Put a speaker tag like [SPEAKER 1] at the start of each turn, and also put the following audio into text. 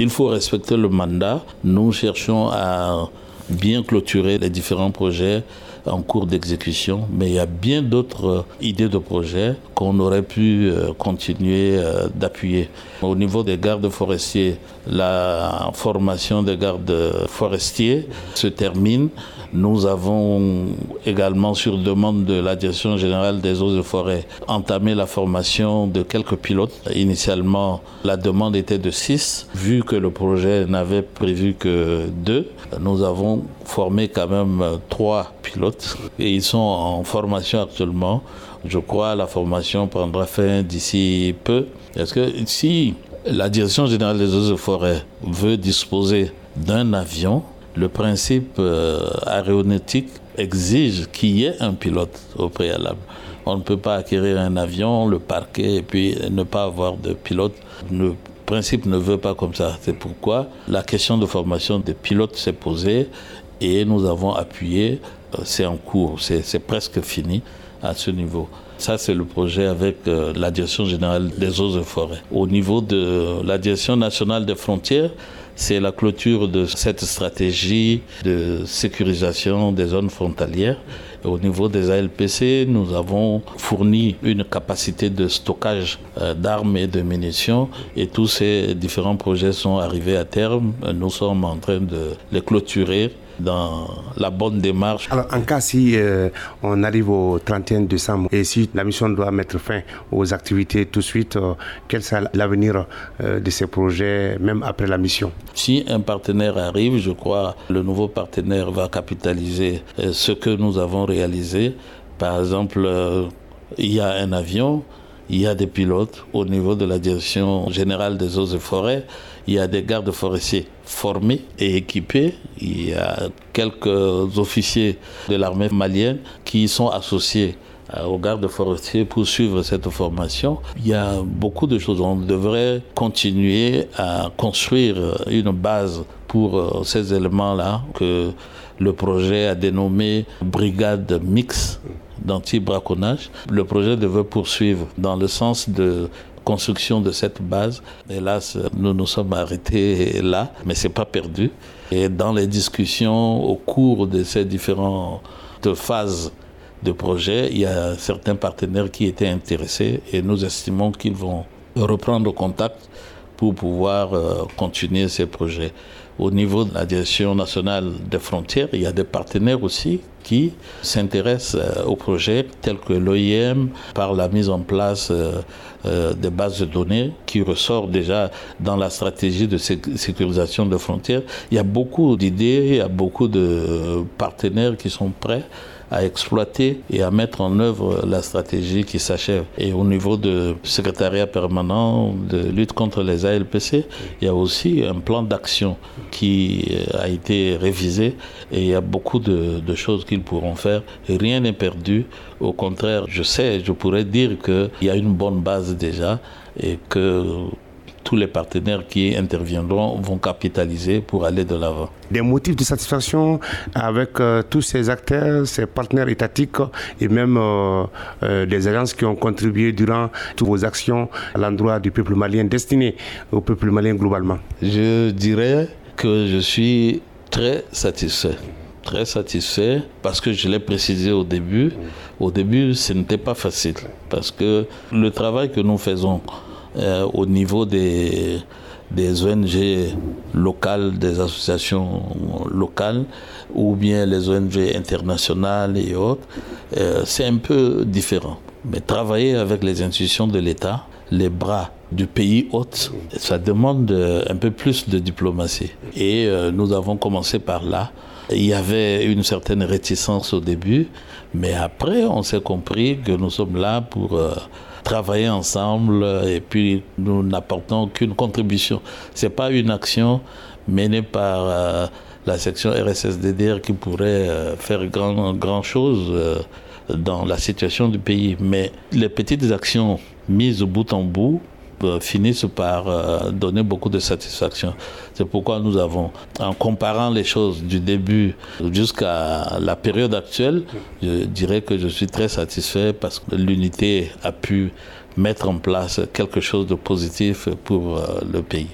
[SPEAKER 1] S'il faut respecter le mandat, nous cherchons à bien clôturer les différents projets en cours d'exécution, mais il y a bien d'autres euh, idées de projets qu'on aurait pu euh, continuer euh, d'appuyer. Au niveau des gardes forestiers, la formation des gardes forestiers se termine. Nous avons également, sur demande de la Direction générale des eaux et forêts, entamé la formation de quelques pilotes. Initialement, la demande était de six. Vu que le projet n'avait prévu que deux, nous avons formé quand même trois pilotes et ils sont en formation actuellement. Je crois que la formation prendra fin d'ici peu. Est-ce que si la Direction générale des eaux et forêts veut disposer d'un avion, le principe euh, aéronautique exige qu'il y ait un pilote au préalable. On ne peut pas acquérir un avion, le parquer et puis ne pas avoir de pilote. Le principe ne veut pas comme ça. C'est pourquoi la question de formation des pilotes s'est posée et nous avons appuyé. Euh, c'est en cours, c'est presque fini à ce niveau. Ça, c'est le projet avec euh, la Direction générale des eaux et forêts. Au niveau de la Direction nationale des frontières, c'est la clôture de cette stratégie de sécurisation des zones frontalières. au niveau des ALPC, nous avons fourni une capacité de stockage euh, d'armes et de munitions et tous ces différents projets sont arrivés à terme. Nous sommes en train de les clôturer dans la bonne démarche.
[SPEAKER 2] Alors, en cas si euh, on arrive au 31 décembre et si la mission doit mettre fin aux activités tout de suite, euh, quel sera l'avenir euh, de ces projets, même après la mission?
[SPEAKER 1] Si un partenaire arrive, je crois le nouveau partenaire va capitaliser ce que nous avons réalisé. Par exemple, il y a un avion, il y a des pilotes au niveau de la direction générale des eaux et forêts. Il y a des gardes forestiers formés et équipés. Il y a quelques officiers de l'armée malienne qui sont associés euh, aux gardes forestiers pour suivre cette formation. Il y a beaucoup de choses. On devrait continuer à construire une base pour euh, ces éléments-là que le projet a dénommé Brigade Mix d'anti-braconnage. Le projet devait poursuivre dans le sens de construction de cette base. Hélas, nous nous sommes arrêtés là, mais c'est pas perdu. Et dans les discussions au cours de ces différentes phases de projet, il y a certains partenaires qui étaient intéressés et nous estimons qu'ils vont reprendre contact pour pouvoir euh, continuer ces projets. Au niveau de la Direction nationale des frontières, il y a des partenaires aussi qui s'intéressent euh, aux projets tels que l'OIM par la mise en place euh, des bases de données qui ressort déjà dans la stratégie de sécurisation des frontières. Il y a beaucoup d'idées, il y a beaucoup de partenaires qui sont prêts à exploiter et à mettre en œuvre la stratégie qui s'achève. Et au niveau du secrétariat permanent de lutte contre les ALPC, il y a aussi un plan d'action qui a été révisé et il y a beaucoup de, de choses qu'ils pourront faire. rien n'est perdu. Au contraire, je sais, je pourrais dire qu'il y a une bonne base déjà et que tous les partenaires qui interviendront vont capitaliser pour aller de l'avant.
[SPEAKER 2] Des motifs de satisfaction avec euh, tous ces acteurs, ces partenaires étatiques et même euh, euh, des agences qui ont contribué durant toutes vos actions à l'endroit du peuple malien, destiné au peuple malien globalement
[SPEAKER 1] Je dirais que je suis très satisfait très satisfait parce que je l'ai précisé au début. Au début, ce n'était pas facile parce que le travail que nous faisons euh, au niveau des, des ONG locales, des associations locales, ou bien les ONG internationales et autres, euh, c'est un peu différent. Mais travailler avec les institutions de l'État, les bras du pays hôte, ça demande un peu plus de diplomatie. Et euh, nous avons commencé par là. Il y avait une certaine réticence au début, mais après, on s'est compris que nous sommes là pour travailler ensemble et puis nous n'apportons qu'une contribution. Ce n'est pas une action menée par euh, la section RSSDDR qui pourrait euh, faire grand, grand chose euh, dans la situation du pays. Mais les petites actions mises bout en bout finissent par donner beaucoup de satisfaction. C'est pourquoi nous avons, en comparant les choses du début jusqu'à la période actuelle, je dirais que je suis très satisfait parce que l'unité a pu mettre en place quelque chose de positif pour le pays.